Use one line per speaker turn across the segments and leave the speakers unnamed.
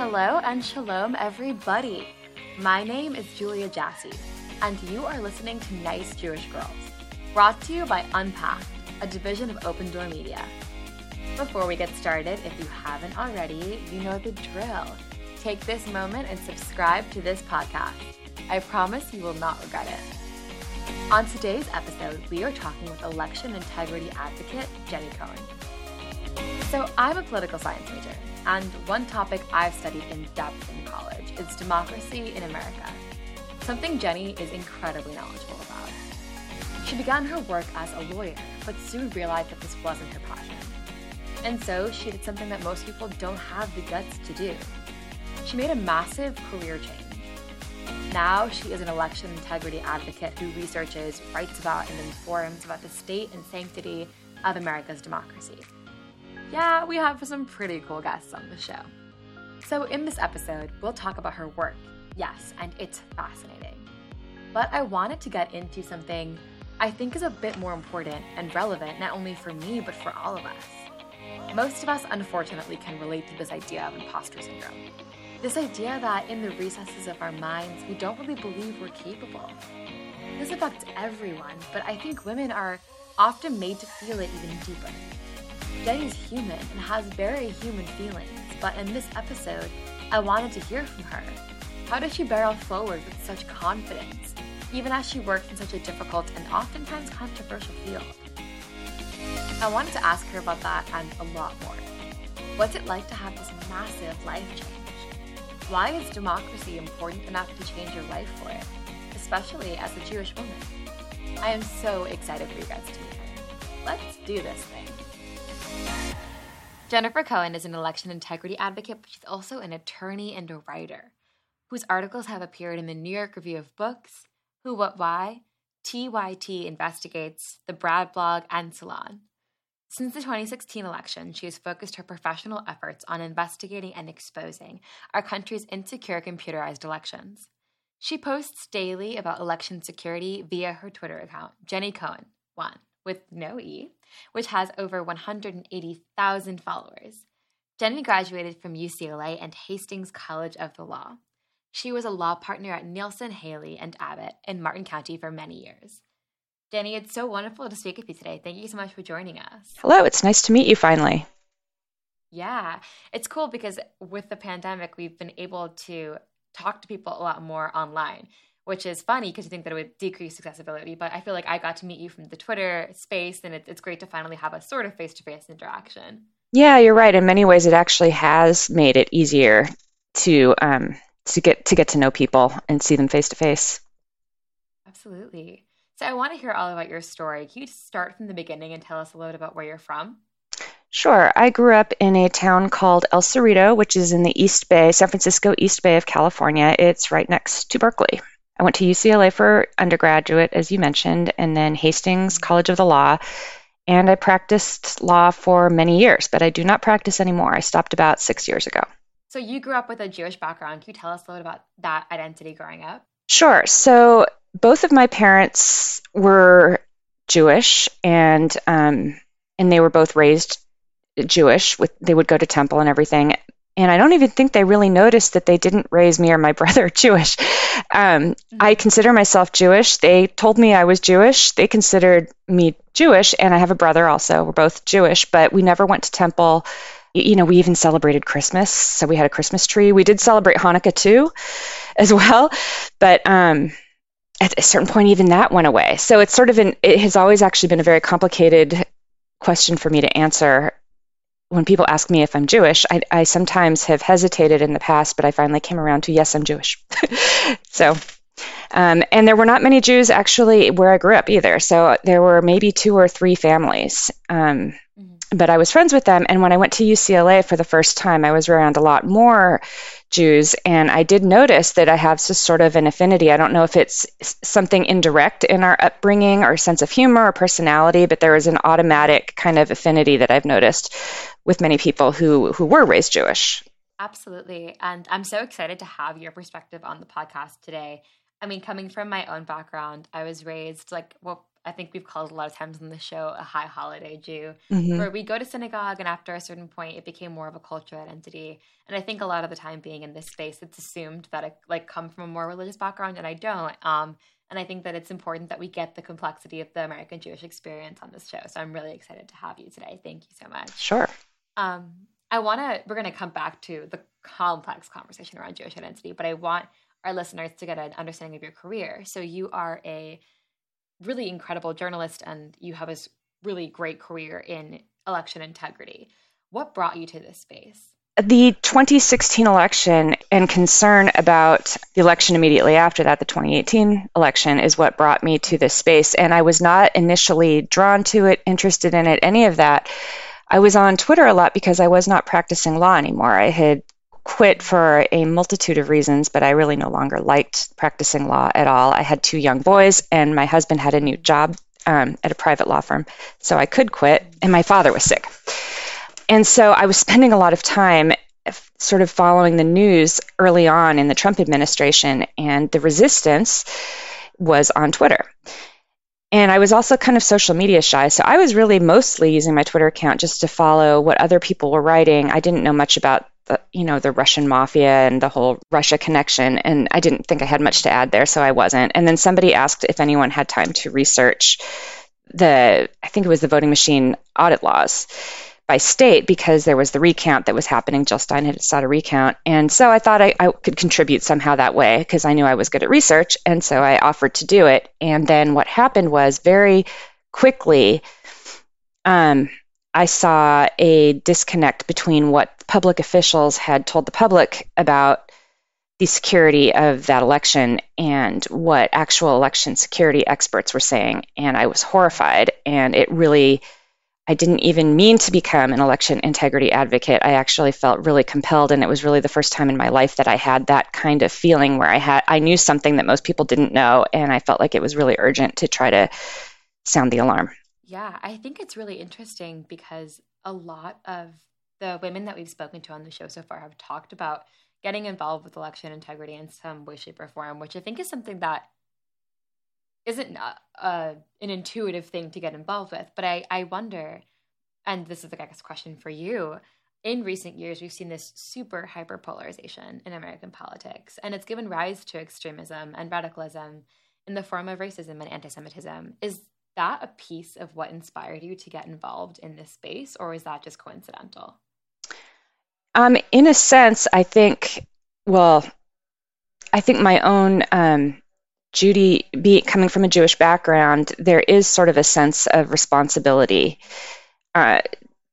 Hello and shalom, everybody. My name is Julia Jassy, and you are listening to Nice Jewish Girls, brought to you by Unpack, a division of Open Door Media. Before we get started, if you haven't already, you know the drill. Take this moment and subscribe to this podcast. I promise you will not regret it. On today's episode, we are talking with election integrity advocate Jenny Cohn. So, I'm a political science major, and one topic I've studied in depth in college is democracy in America, something Jenny is incredibly knowledgeable about. She began her work as a lawyer, but soon realized that this wasn't her passion. And so she did something that most people don't have the guts to do. She made a massive career change. Now she is an election integrity advocate who researches, writes about, and informs about the state and sanctity of America's democracy yeah, we have some pretty cool guests on the show. So, in this episode, we'll talk about her work, yes, and it's fascinating. But I wanted to get into something I think is a bit more important and relevant, not only for me, but for all of us. Most of us, unfortunately, can relate to this idea of imposter syndrome. This idea that in the recesses of our minds, we don't really believe we're capable. This affects everyone, but I think women are often made to feel it even deeper. Jenny's human and has very human feelings, but in this episode, I wanted to hear from her. How does she barrel forward with such confidence, even as she works in such a difficult and oftentimes controversial field? I wanted to ask her about that and a lot more. What's it like to have this massive life change? Why is democracy important enough to change your life for it, especially as a Jewish woman? I am so excited for you guys to meet her. Let's do this thing. Jennifer Cohn is an election integrity advocate, but she's also an attorney and a writer whose articles have appeared in the New York Review of Books, Who, What, Why, TYT Investigates, the Brad blog, and Salon. Since the 2016 election, she has focused her professional efforts on investigating and exposing our country's insecure computerized elections. She posts daily about election security via her Twitter account, Jenny Cohn, one with no E, which has over 180,000 followers. Jenny graduated from UCLA and Hastings College of the Law. She was a law partner at Nielsen, Haley, and Abbott in Marin County for many years. Jenny, it's so wonderful to speak with you today. Thank you so much for joining us.
Hello, it's nice to meet you finally.
Yeah, it's cool because with the pandemic, we've been able to talk to people a lot more online which is funny because you think that it would decrease accessibility. But I feel like I got to meet you from the Twitter space, and it, it's great to finally have a sort of face to face interaction.
Yeah, you're right. In many ways, it actually has made it easier to um, to get to get to know people and see them face to face.
Absolutely. So I want to hear all about your story. Can you start from the beginning and tell us a little bit about where you're from?
Sure. I grew up in a town called El Cerrito, which is in the East Bay, San Francisco East Bay of California. It's right next to Berkeley. I went to UCLA for undergraduate, as you mentioned, and then Hastings College of the Law. And I practiced law for many years, but I do not practice anymore. I stopped about six years ago.
So you grew up with a Jewish background. Can you tell us a little about that identity growing up?
Sure. So both of my parents were Jewish, and um, and they were both raised Jewish. With they would go to temple and everything. And I don't even think they really noticed that they didn't raise me or my brother Jewish. Um, mm-hmm. I consider myself Jewish. They told me I was Jewish. They considered me Jewish, and I have a brother also. We're both Jewish, but we never went to temple. You know, we even celebrated Christmas, so we had a Christmas tree. We did celebrate Hanukkah too, as well, but um, at a certain point, even that went away. So it's sort of an. It has always actually been a very complicated question for me to answer when people ask me if I'm Jewish, I, I, sometimes have hesitated in the past, but I finally came around to yes, I'm Jewish. so, um, and there were not many Jews actually where I grew up either. So there were maybe two or three families. Um, mm-hmm. But I was friends with them. And when I went to UCLA for the first time, I was around a lot more Jews. And I did notice that I have sort of an affinity. I don't know if it's something indirect in our upbringing or sense of humor or personality, but there is an automatic kind of affinity that I've noticed with many people who, who were raised Jewish.
Absolutely. And I'm so excited to have your perspective on the podcast today. I mean, coming from my own background, I was raised like, well, I think we've called a lot of times on the show a high holiday Jew, mm-hmm. where we go to synagogue and after a certain point it became more of a cultural identity. And I think a lot of the time being in this space, it's assumed that I like come from a more religious background, and I don't. Um, and I think that it's important that we get the complexity of the American Jewish experience on this show. So I'm really excited to have you today. Thank you so much.
Sure.
Um, I want to, we're going to come back to the complex conversation around Jewish identity, but I want our listeners to get an understanding of your career. So you are a really incredible journalist and you have a really great career in election integrity. What brought you to this space?
The 2016 election and concern about the election immediately after that, the 2018 election, is what brought me to this space. And I was not initially drawn to it, interested in it, any of that. I was on Twitter a lot because I was not practicing law anymore. I had quit for a multitude of reasons, but I really no longer liked practicing law at all. I had two young boys, and my husband had a new job um, at a private law firm, so I could quit, and my father was sick. And so I was spending a lot of time sort of following the news early on in the Trump administration, and the resistance was on Twitter. And I was also kind of social media shy. So I was really mostly using my Twitter account just to follow what other people were writing. I didn't know much about the, you know, the Russian mafia and the whole Russia connection. And I didn't think I had much to add there, so I wasn't. And then somebody asked if anyone had time to research the, I think it was the voting machine audit laws by state because there was the recount that was happening. Jill Stein had sought a recount. And so I thought I, I could contribute somehow that way because I knew I was good at research. And so I offered to do it. And then what happened was very quickly, um, I saw a disconnect between what public officials had told the public about the security of that election and what actual election security experts were saying. And I was horrified. And it really, I didn't even mean to become an election integrity advocate. I actually felt really compelled. And it was really the first time in my life that I had that kind of feeling where I had, I knew something that most people didn't know. And I felt like it was really urgent to try to sound the alarm.
Yeah, I think it's really interesting because a lot of the women that we've spoken to on the show so far have talked about getting involved with election integrity in some way, shape, or form, which I think is something that isn't an intuitive thing to get involved with. But I, I wonder, and this is, I guess, a question for you. In recent years, we've seen this super hyper polarization in American politics, and it's given rise to extremism and radicalism in the form of racism and anti Semitism. Is that a piece of what inspired you to get involved in this space, or is that just coincidental?
Um, in a sense, I think, well, I think my own um, Judy, be, coming from a Jewish background, there is sort of a sense of responsibility, uh,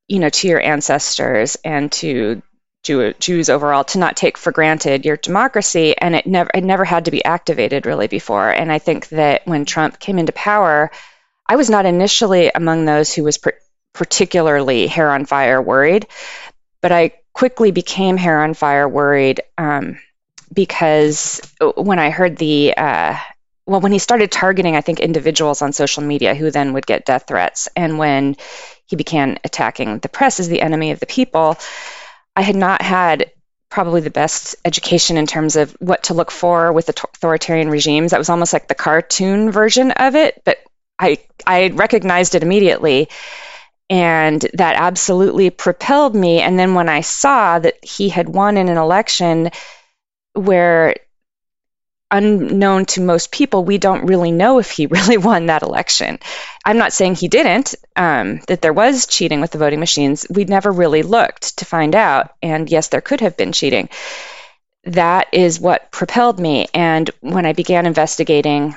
you know, to your ancestors and to Jew, Jews overall to not take for granted your democracy, and it never it never had to be activated really before. And I think that when Trump came into power, I was not initially among those who was particularly hair on fire worried, but I quickly became hair on fire worried um, because when I heard the uh, well, when he started targeting, I think individuals on social media who then would get death threats, and when he began attacking the press as the enemy of the people, I had not had probably the best education in terms of what to look for with authoritarian regimes. That was almost like the cartoon version of it, but I I recognized it immediately. And that absolutely propelled me. And then when I saw that he had won in an election where unknown to most people we don't really know if he really won that election i'm not saying he didn't um, that there was cheating with the voting machines We'd never really looked to find out and yes there could have been cheating that is what propelled me and when i began investigating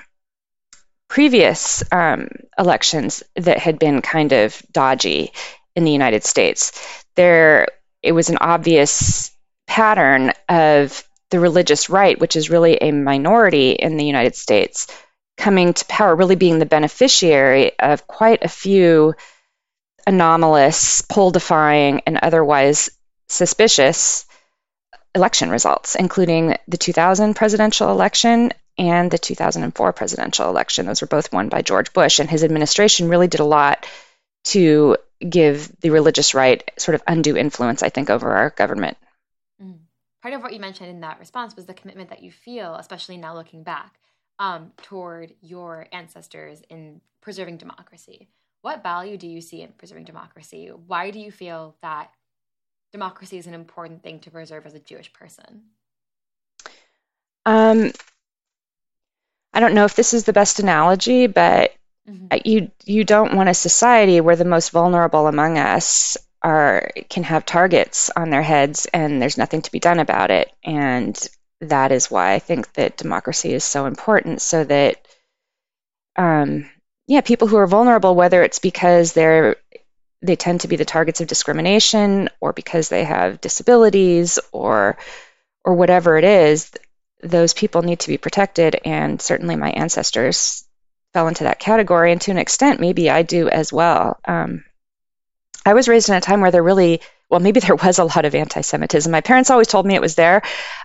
previous um, elections that had been kind of dodgy in the United States. There, it was an obvious pattern of the religious right, which is really a minority in the United States, coming to power, really being the beneficiary of quite a few anomalous, poll defying, and otherwise suspicious election results, including the 2000 presidential election and the 2004 presidential election. Those were both won by George Bush, and his administration really did a lot to give the religious right sort of undue influence, I think, over our government.
Part of what you mentioned in that response was the commitment that you feel, especially now looking back, um, toward your ancestors in preserving democracy. What value do you see in preserving democracy? Why do you feel that democracy is an important thing to preserve as a Jewish person?
Um, I don't know if this is the best analogy, but mm-hmm. you you don't want a society where the most vulnerable among us are can have targets on their heads and there's nothing to be done about it. And that is why I think that democracy is so important, so that um, yeah, people who are vulnerable, whether it's because they're they tend to be the targets of discrimination or because they have disabilities or or whatever it is those people need to be protected. And certainly my ancestors fell into that category. And to an extent maybe i do as well. Um, i was raised in a time where there really well maybe there was a lot of anti-semitism my parents always told me it was there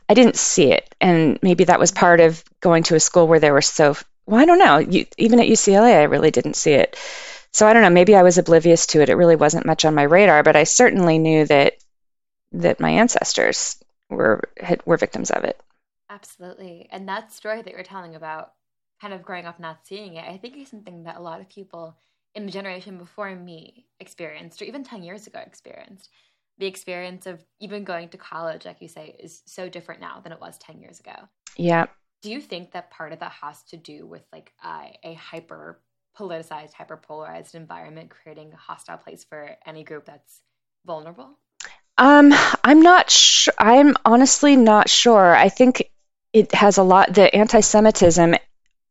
i didn't see it and maybe that was part of going to a school where there were so well i don't know you, even at ucla i really didn't see it so I don't know, maybe I was oblivious to it. It really wasn't much on my radar, but I certainly knew that that my ancestors were were victims of it.
Absolutely. And that story that you're telling about kind of growing up not seeing it, I think is something that a lot of people in the generation before me experienced, or even 10 years ago experienced. The experience of even going to college, like you say, is so different now than it was 10 years ago.
Yeah.
Do you think that part of that has to do with like uh, a hyper politicized, hyper polarized environment, creating a hostile place for any group that's vulnerable?
Um, I'm not sure. I'm honestly not sure. I think it has a lot. The anti-Semitism,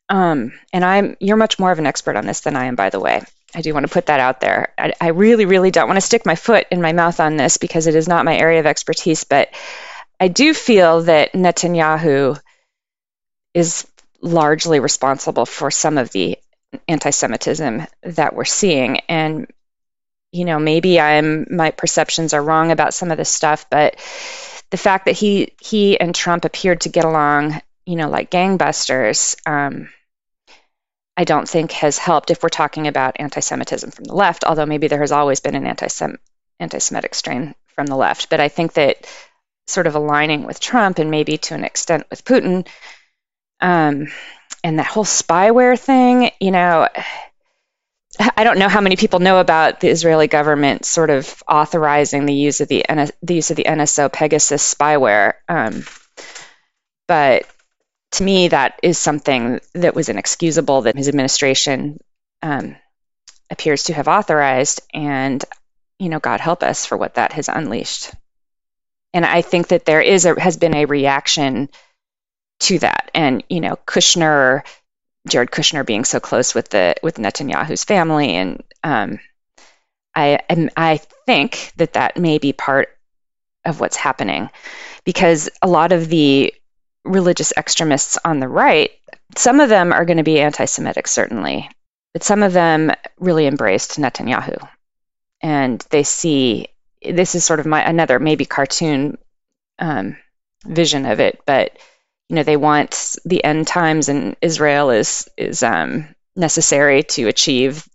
um, and I'm. You're much more of an expert on this than I am, by the way. I do want to put that out there. I, I really, really don't want to stick my foot in my mouth on this because it is not my area of expertise. But I do feel that Netanyahu is largely responsible for some of the anti-Semitism that we're seeing. And you know, maybe I'm my perceptions are wrong about some of this stuff, but the fact that he he and Trump appeared to get along, you know, like gangbusters, um, I don't think has helped if we're talking about anti-Semitism from the left. Although maybe there has always been an anti-Sem- anti-Semitic strain from the left, but I think that sort of aligning with Trump and maybe to an extent with Putin um, and that whole spyware thing, you know, I don't know how many people know about the Israeli government sort of authorizing the use of the, the use of the NSO Pegasus spyware, um, but to me, that is something that was inexcusable that his administration um, appears to have authorized, and you know, God help us for what that has unleashed. And I think that there is a, has been a reaction to that. And you know, Kushner, Jared Kushner, being so close with the with Netanyahu's family, and um, I I think that that may be part of what's happening, because a lot of the religious extremists on the right, some of them are going to be anti-Semitic, certainly, but some of them really embraced Netanyahu, and they see this is sort of my another maybe cartoon um, vision of it, but you know they want the end times in Israel is is um, necessary to achieve.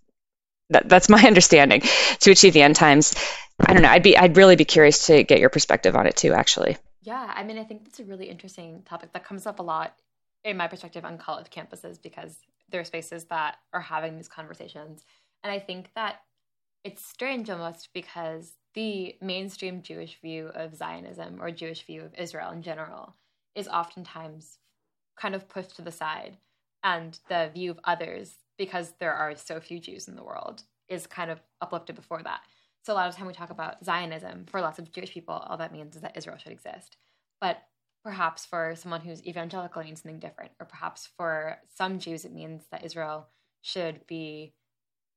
That, that's my understanding to achieve the end times. I don't know. I'd be I'd really be curious to get your perspective on it too. Actually.
Yeah, I mean, I think that's a really interesting topic that comes up a lot in my perspective on college campuses because there are spaces that are having these conversations, and I think that it's strange almost because the mainstream Jewish view of Zionism or Jewish view of Israel in general is oftentimes kind of pushed to the side and the view of others because there are so few Jews in the world is kind of uplifted before that. So a lot of time we talk about Zionism for lots of Jewish people, all that means is that Israel should exist. But perhaps for someone who's evangelical it means something different, or perhaps for some Jews it means that Israel should be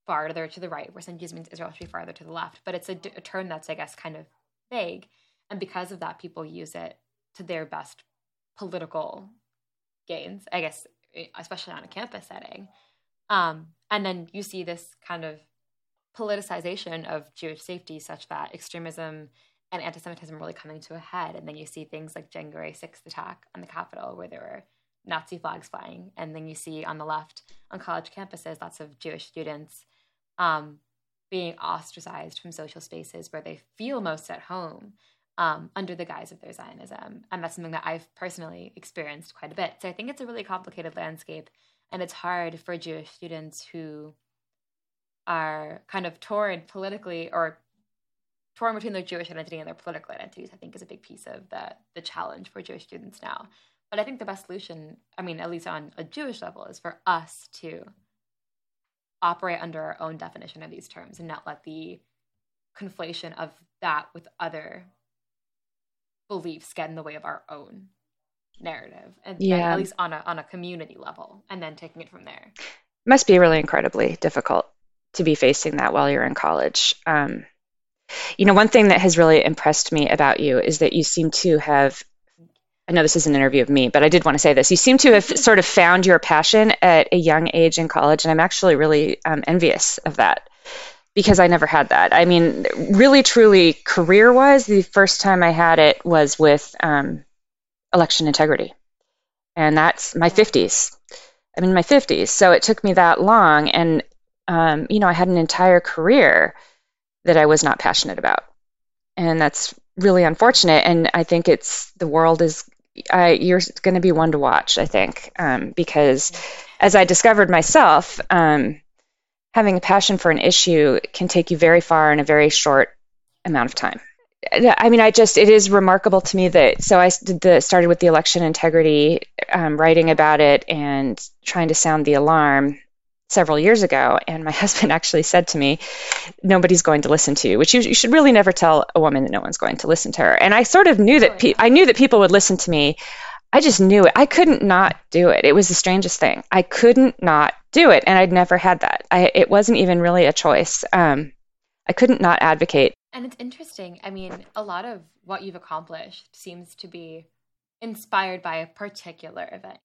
farther to the right, where some Jews means Israel should be farther to the left. But it's a, a term that's, I guess, kind of vague, and because of that, people use it to their best political gains, I guess, especially on a campus setting. Um, and then you see this kind of politicization of Jewish safety, such that extremism and anti Semitism really coming to a head. And then you see things like January 6th attack on the Capitol, where there were Nazi flags flying. And then you see on the left, on college campuses, lots of Jewish students um, being ostracized from social spaces where they feel most at home um, under the guise of their Zionism. And that's something that I've personally experienced quite a bit. So I think it's a really complicated landscape. And it's hard for Jewish students who are kind of torn politically or torn between their Jewish identity and their political identities, I think is a big piece of the, the challenge for Jewish students now. But I think the best solution, I mean, at least on a Jewish level, is for us to operate under our own definition of these terms and not let the conflation of that with other beliefs get in the way of our own narrative and yeah. at least on a on a community level and then taking it from there
must be really incredibly difficult to be facing that while you're in college um, you know one thing that has really impressed me about you is that you seem to have I know this is an interview of me, but I did want to say this. You seem to have sort of found your passion at a young age in college, and I'm actually really um, envious of that because I never had that. I mean, really, truly, career wise, the first time I had it was with um, election integrity. And that's my 50s. I'm in my 50s. So it took me that long. And, um, you know, I had an entire career that I was not passionate about. And that's really unfortunate. And I think it's the world is, I, you're going to be one to watch, I think, um, because as I discovered myself, um, having a passion for an issue can take you very far in a very short amount of time. I mean, I just, it is remarkable to me that, so I the, started with the election integrity, um, writing about it and trying to sound the alarm several years ago. And my husband actually said to me, nobody's going to listen to you, which you, you should really never tell a woman that no one's going to listen to her. And I sort of knew that, pe- I knew that people would listen to me. I just knew it. I couldn't not do it. It was the strangest thing. I couldn't not do it, and I'd never had that. I, it wasn't even really a choice. Um, I couldn't not advocate.
And it's interesting. I mean, a lot of what you've accomplished seems to be inspired by a particular event.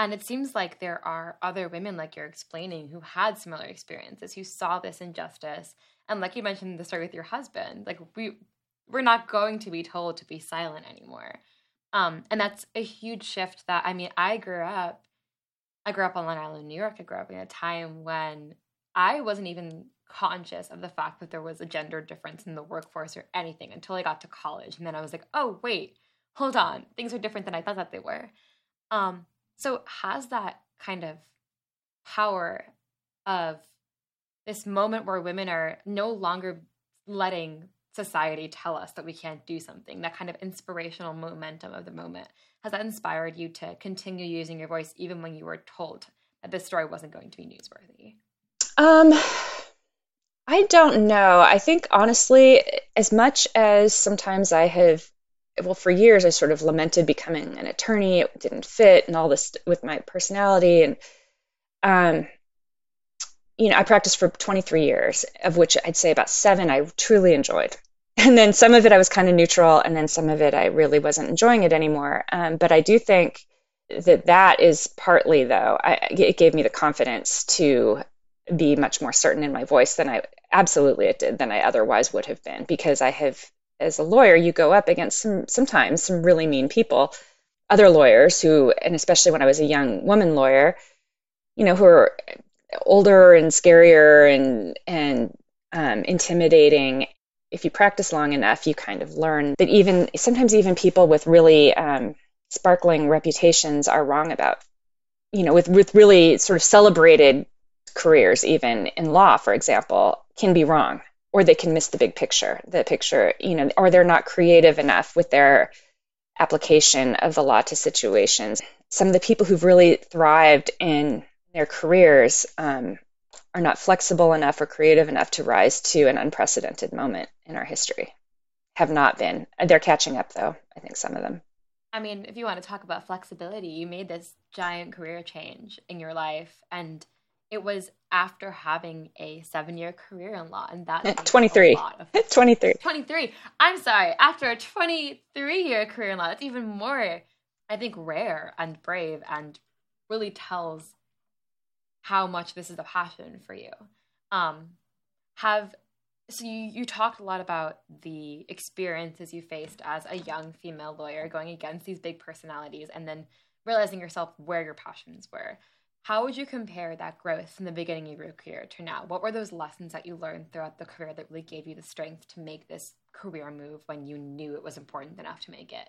And it seems like there are other women, like you're explaining, who had similar experiences, who saw this injustice. And like you mentioned the story with your husband, like we we're not going to be told to be silent anymore. Um, and that's a huge shift that I mean, I grew up I grew up on Long Island, New York. I grew up in a time when I wasn't even conscious of the fact that there was a gender difference in the workforce or anything until I got to college. And then I was like, oh, wait, hold on. Things are different than I thought that they were. Um, so, has that kind of power of this moment where women are no longer letting society tell us that we can't do something, that kind of inspirational momentum of the moment, has that inspired you to continue using your voice even when you were told that this story wasn't going to be newsworthy?
Um, I don't know. I think honestly, as much as sometimes I have, well, for years I sort of lamented becoming an attorney. It didn't fit and all this with my personality. And, um, you know, I practiced for 23 years, of which I'd say about seven I truly enjoyed. And then some of it I was kind of neutral, and then some of it I really wasn't enjoying it anymore. Um, but I do think that that is partly, though, I, it gave me the confidence to be much more certain in my voice than I absolutely it did than I otherwise would have been because I have, as a lawyer, you go up against some sometimes some really mean people, other lawyers who, and especially when I was a young woman lawyer, you know, who are older and scarier and and um, intimidating. If you practice long enough, you kind of learn that even sometimes even people with really um, sparkling reputations are wrong about, you know, with with really sort of celebrated careers, even in law, for example, can be wrong, or they can miss the big picture, the picture, you know, or they're not creative enough with their application of the law to situations. Some of the people who've really thrived in their careers um, are not flexible enough or creative enough to rise to an unprecedented moment in our history. Have not been. They're catching up, though, I think some of them.
I mean, if you want to talk about flexibility, you made this giant career change in your life, and it was after having a seven year career in law, and that's
23. Of- 23.
23. I'm sorry. After a 23 year career in law, that's even more, I think, rare and brave and really tells how much this is a passion for you. Um, have so you, you talked a lot about the experiences you faced as a young female lawyer going against these big personalities and then realizing yourself where your passions were. How would you compare that growth from the beginning of your career to now? What were those lessons that you learned throughout the career that really gave you the strength to make this career move when you knew it was important enough to make it?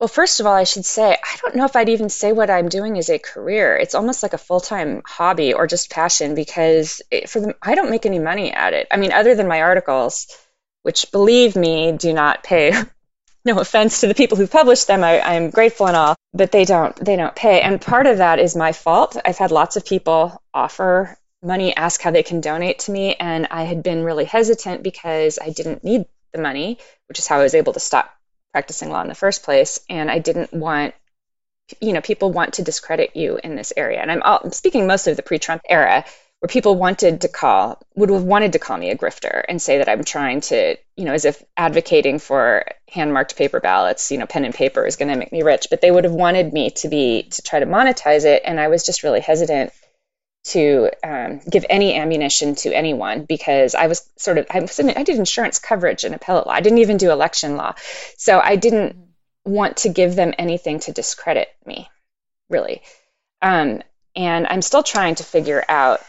Well, first of all, I should say I don't know if I'd even say what I'm doing is a career. It's almost like a full time hobby or just passion because it, for them, I don't make any money at it. I mean, other than my articles, which believe me, do not pay no offense to the people who published them. I, I'm grateful and all, but they don't they don't pay. And part of that is my fault. I've had lots of people offer money, ask how they can donate to me, and I had been really hesitant because I didn't need the money, which is how I was able to stop practicing law in the first place. And I didn't want you know people want to discredit you in this area and i'm, all, I'm speaking mostly of the pre-trump era where people wanted to call would have wanted to call me a grifter and say that I'm trying to, you know, as if advocating for hand marked paper ballots, you know, pen and paper is going to make me rich, but they would have wanted me to be to try to monetize it, and I was just really hesitant to um, give any ammunition to anyone because I was sort of I, was in, I did insurance coverage and appellate law. I didn't even do election law, so I didn't want to give them anything to discredit me, really. Um, and I'm still trying to figure out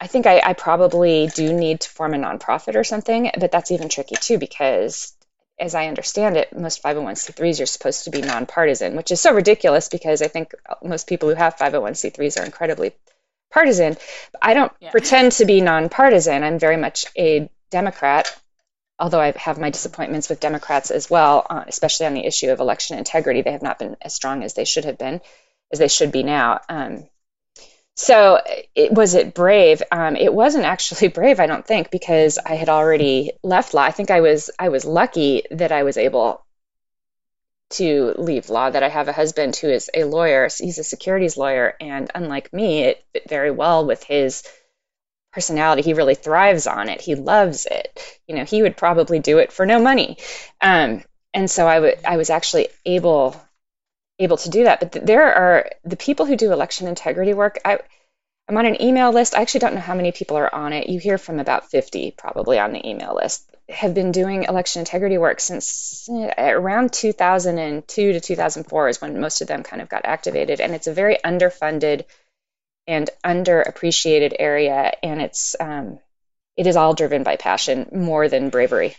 I think I, I, probably do need to form a nonprofit or something, but that's even tricky too because, as I understand it, most 501c3s are supposed to be nonpartisan, which is so ridiculous because I think most people who have 501c3s are incredibly partisan. I don't yeah. pretend to be nonpartisan. I'm very much a Democrat, although I have my disappointments with Democrats as well, uh, especially on the issue of election integrity. They have not been as strong as they should have been, as they should be now. Um, so it, was it brave? Um, it wasn't actually brave, I don't think, because I had already left law. I think I was I was lucky that I was able to leave law. That I have a husband who is a lawyer. He's a securities lawyer, and unlike me, it fit very well with his personality. He really thrives on it. He loves it. You know, he would probably do it for no money. Um, and so I, w- I was actually able able to do that. But th- there are the people who do election integrity work. I, I'm on an email list. I actually don't know how many people are on it. You hear from about 50 probably on the email list. Have been doing election integrity work since eh, around 2002 to 2004 is when most of them kind of got activated. And it's a very underfunded and underappreciated area. And it's um, it is all driven by passion more than bravery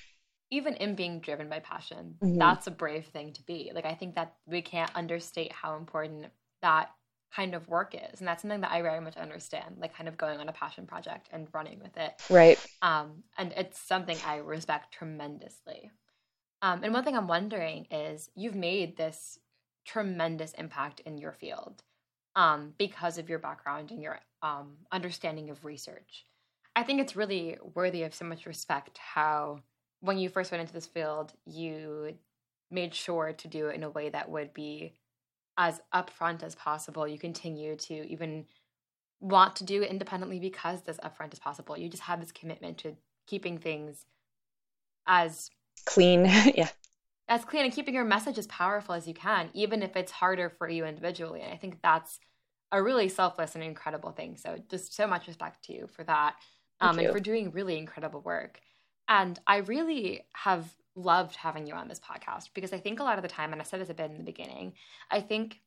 even in being driven by passion, mm-hmm. that's a brave thing to be. Like I think that we can't understate how important that kind of work is. And that's something that I very much understand, like kind of going on a passion project and running with it.
Right.
Um, and it's something I respect tremendously. Um, and one thing I'm wondering is you've made this tremendous impact in your field um, because of your background and your um, understanding of research. I think it's really worthy of so much respect how when you first went into this field, you made sure to do it in a way that would be as upfront as possible. You continue to even want to do it independently because as upfront as possible. You just have this commitment to keeping things as
clean, yeah.
As clean and keeping your message as powerful as you can, even if it's harder for you individually. And I think that's a really selfless and incredible thing. So just so much respect to you for that. Um, and for doing really incredible work. And I really have loved having you on this podcast because I think a lot of the time, and I said this a bit in the beginning, I think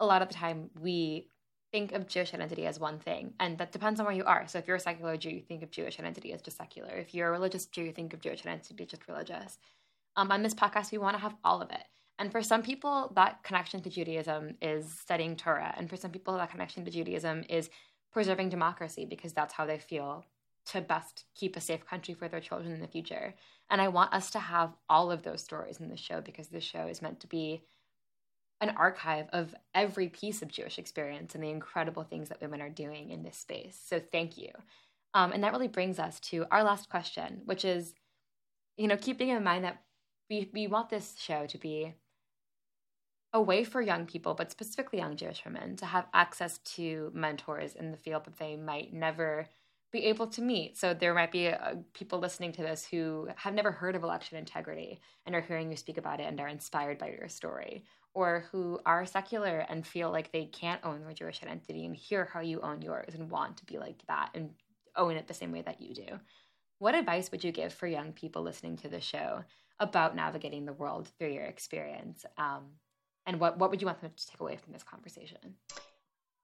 a lot of the time we think of Jewish identity as one thing, and that depends on where you are. So if you're a secular Jew, you think of Jewish identity as just secular. If you're a religious Jew, you think of Jewish identity as just religious. Um, on this podcast, we want to have all of it. And for some people, that connection to Judaism is studying Torah. And for some people, that connection to Judaism is preserving democracy because that's how they feel to best keep a safe country for their children in the future. And I want us to have all of those stories in the show because this show is meant to be an archive of every piece of Jewish experience and the incredible things that women are doing in this space. So thank you. Um, and that really brings us to our last question, which is, you know, keeping in mind that we, we want this show to be a way for young people, but specifically young Jewish women, to have access to mentors in the field that they might never be able to meet. So there might be uh, people listening to this who have never heard of election integrity and are hearing you speak about it and are inspired by your story, or who are secular and feel like they can't own their Jewish identity and hear how you own yours and want to be like that and own it the same way that you do. What advice would you give for young people listening to the show about navigating the world through your experience? Um, and what, what would you want them to take away from this conversation?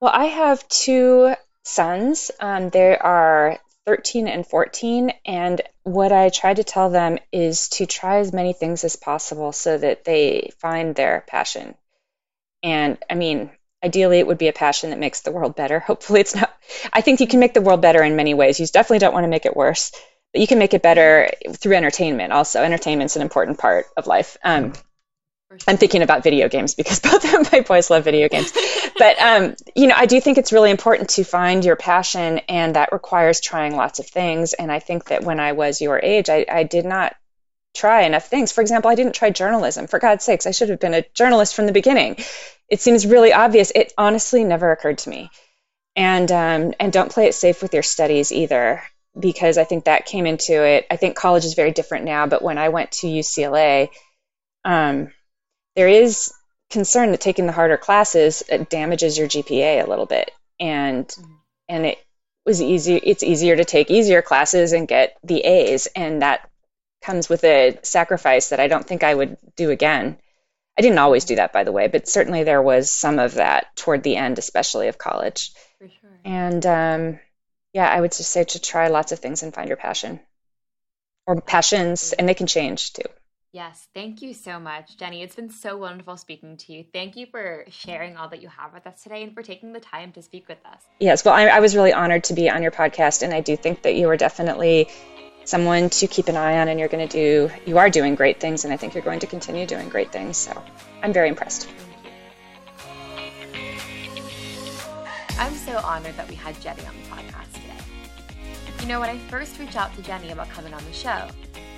Well, I have two sons. Um, they are 13 and 14. And what I try to tell them is to try as many things as possible so that they find their passion. And I mean, ideally, it would be a passion that makes the world better. Hopefully, it's not. I think you can make the world better in many ways. You definitely don't want to make it worse, but you can make it better through entertainment also. Entertainment's an important part of life. Um, I'm thinking about video games because both of my boys love video games. but um, you know, I do think it's really important to find your passion, and that requires trying lots of things. And I think that when I was your age, I, I did not try enough things. For example, I didn't try journalism. For God's sakes, I should have been a journalist from the beginning. It seems really obvious. It honestly never occurred to me. And um, and don't play it safe with your studies either, because I think that came into it. I think college is very different now, but when I went to UCLA. Um, there is concern that taking the harder classes damages your GPA a little bit, and mm-hmm. and it was easy. It's easier to take easier classes and get the A's, and that comes with a sacrifice that I don't think I would do again. I didn't always do that, by the way, but certainly there was some of that toward the end, especially of college. For sure. And um, yeah, I would just say to try lots of things and find your passion or passions, and they can change too.
Yes, thank you so much, Jenny. It's been so wonderful speaking to you. Thank you for sharing all that you have with us today and for taking the time to speak with us.
Yes, well, I, I was really honored to be on your podcast, and I do think that you are definitely someone to keep an eye on, and you're going to do, you are doing great things, and I think you're going to continue doing great things. So I'm very impressed.
I'm so honored that we had Jenny on the podcast today. You know, when I first reached out to Jenny about coming on the show,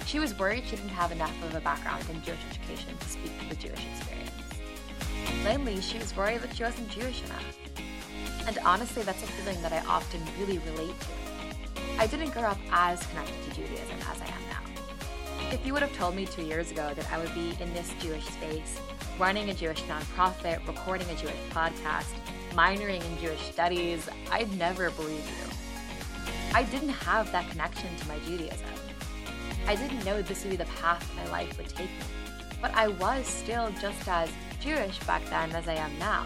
she was worried she didn't have enough of a background in Jewish education to speak to the Jewish experience. Plainly, she was worried that she wasn't Jewish enough. And honestly, that's a feeling that I often really relate to. I didn't grow up as connected to Judaism as I am now. If you would have told me two years ago that I would be in this Jewish space, running a Jewish nonprofit, recording a Jewish podcast, minoring in Jewish studies, I'd never believe you. I didn't have that connection to my Judaism. I didn't know this would be the path my life would take me, but I was still just as Jewish back then as I am now,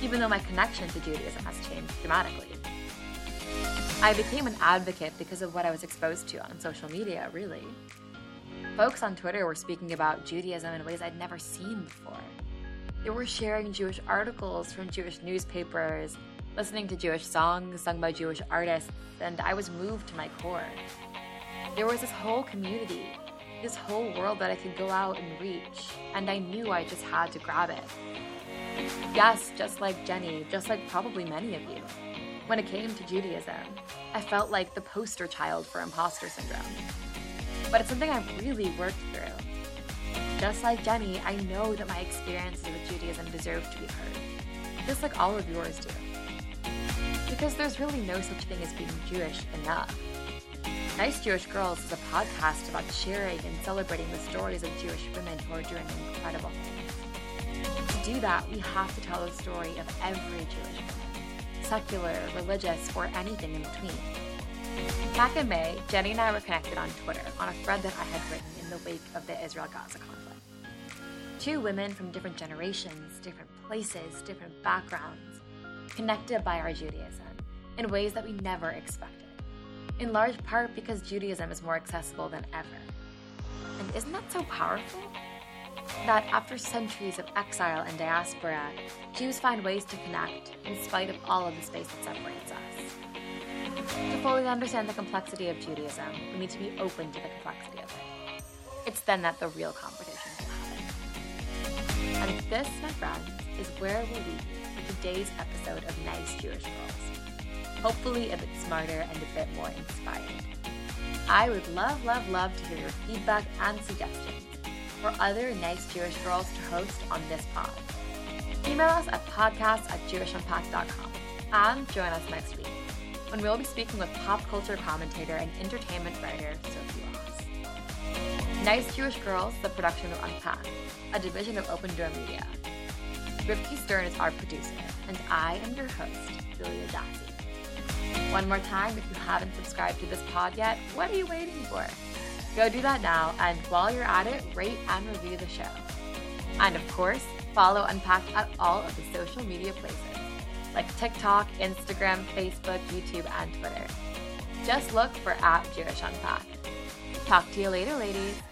even though my connection to Judaism has changed dramatically. I became an advocate because of what I was exposed to on social media, really. Folks on Twitter were speaking about Judaism in ways I'd never seen before. They were sharing Jewish articles from Jewish newspapers, listening to Jewish songs sung by Jewish artists, and I was moved to my core. There was this whole community, this whole world that I could go out and reach, and I knew I just had to grab it. Yes, just like Jenny, just like probably many of you. When it came to Judaism, I felt like the poster child for imposter syndrome. But it's something I've really worked through. Just like Jenny, I know that my experiences with Judaism deserve to be heard, just like all of yours do. Because there's really no such thing as being Jewish enough. Nice Jewish Girls is a podcast about sharing and celebrating the stories of Jewish women who are doing incredible things. To do that, we have to tell the story of every Jewish woman, secular, religious, or anything in between. Back in May, Jenny and I were connected on Twitter on a thread that I had written in the wake of the Israel Gaza conflict. Two women from different generations, different places, different backgrounds, connected by our Judaism in ways that we never expected in large part because Judaism is more accessible than ever. And isn't that so powerful? That after centuries of exile and diaspora, Jews find ways to connect in spite of all of the space that separates us. To fully understand the complexity of Judaism, we need to be open to the complexity of it. It's then that the real competition will happen. And this, my friends, is where we'll leave you for today's episode of Nice Jewish Girls hopefully a bit smarter and a bit more inspired. I would love, love, love to hear your feedback and suggestions for other nice Jewish girls to host on this pod. Email us at podcast at jewishunpacked.com and join us next week when we'll be speaking with pop culture commentator and entertainment writer Sophie Ross. Nice Jewish Girls, the production of Unpacked, a division of Open Door Media. Rivki Stern is our producer, and I am your host, Julia Jassy. One more time, if you haven't subscribed to this pod yet, what are you waiting for? Go do that now, and while you're at it, rate and review the show. And of course, follow Unpacked at all of the social media places. like TikTok, Instagram, Facebook, YouTube, and Twitter. Just look for at Jewish Unpacked. Talk to you later, ladies.